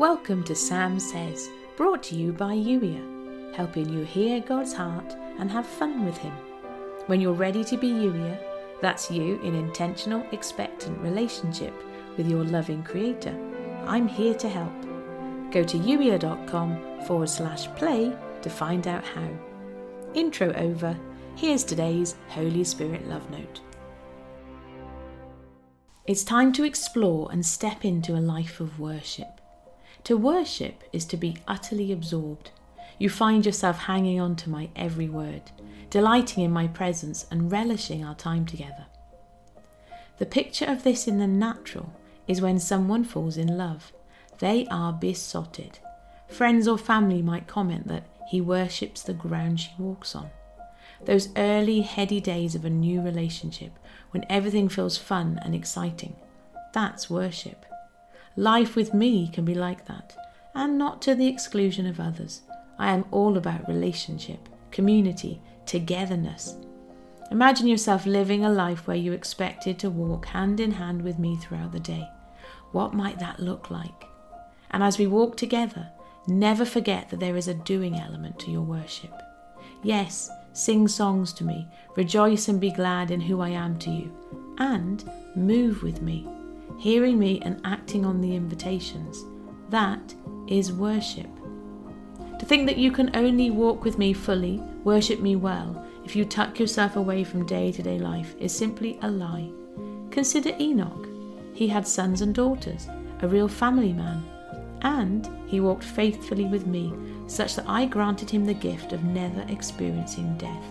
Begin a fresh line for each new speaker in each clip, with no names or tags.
Welcome to Sam Says, brought to you by Youier, helping you hear God's heart and have fun with Him. When you're ready to be Youier, that's you in intentional, expectant relationship with your loving Creator. I'm here to help. Go to youier.com forward slash play to find out how. Intro over. Here's today's Holy Spirit Love Note. It's time to explore and step into a life of worship. To worship is to be utterly absorbed. You find yourself hanging on to my every word, delighting in my presence and relishing our time together. The picture of this in the natural is when someone falls in love. They are besotted. Friends or family might comment that he worships the ground she walks on. Those early, heady days of a new relationship when everything feels fun and exciting. That's worship. Life with me can be like that, and not to the exclusion of others. I am all about relationship, community, togetherness. Imagine yourself living a life where you expected to walk hand in hand with me throughout the day. What might that look like? And as we walk together, never forget that there is a doing element to your worship. Yes, sing songs to me, rejoice and be glad in who I am to you, and move with me hearing me and acting on the invitations. That is worship. To think that you can only walk with me fully, worship me well, if you tuck yourself away from day to day life is simply a lie. Consider Enoch. He had sons and daughters, a real family man, and he walked faithfully with me, such that I granted him the gift of never experiencing death.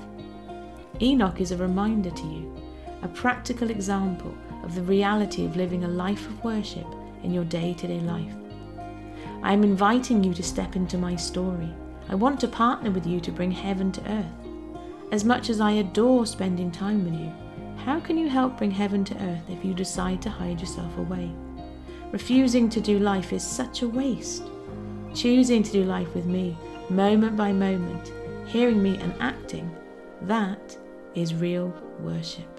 Enoch is a reminder to you, a practical example of the reality of living a life of worship in your day to day life. I am inviting you to step into my story. I want to partner with you to bring heaven to earth. As much as I adore spending time with you, how can you help bring heaven to earth if you decide to hide yourself away? Refusing to do life is such a waste. Choosing to do life with me, moment by moment, hearing me and acting, that is real worship.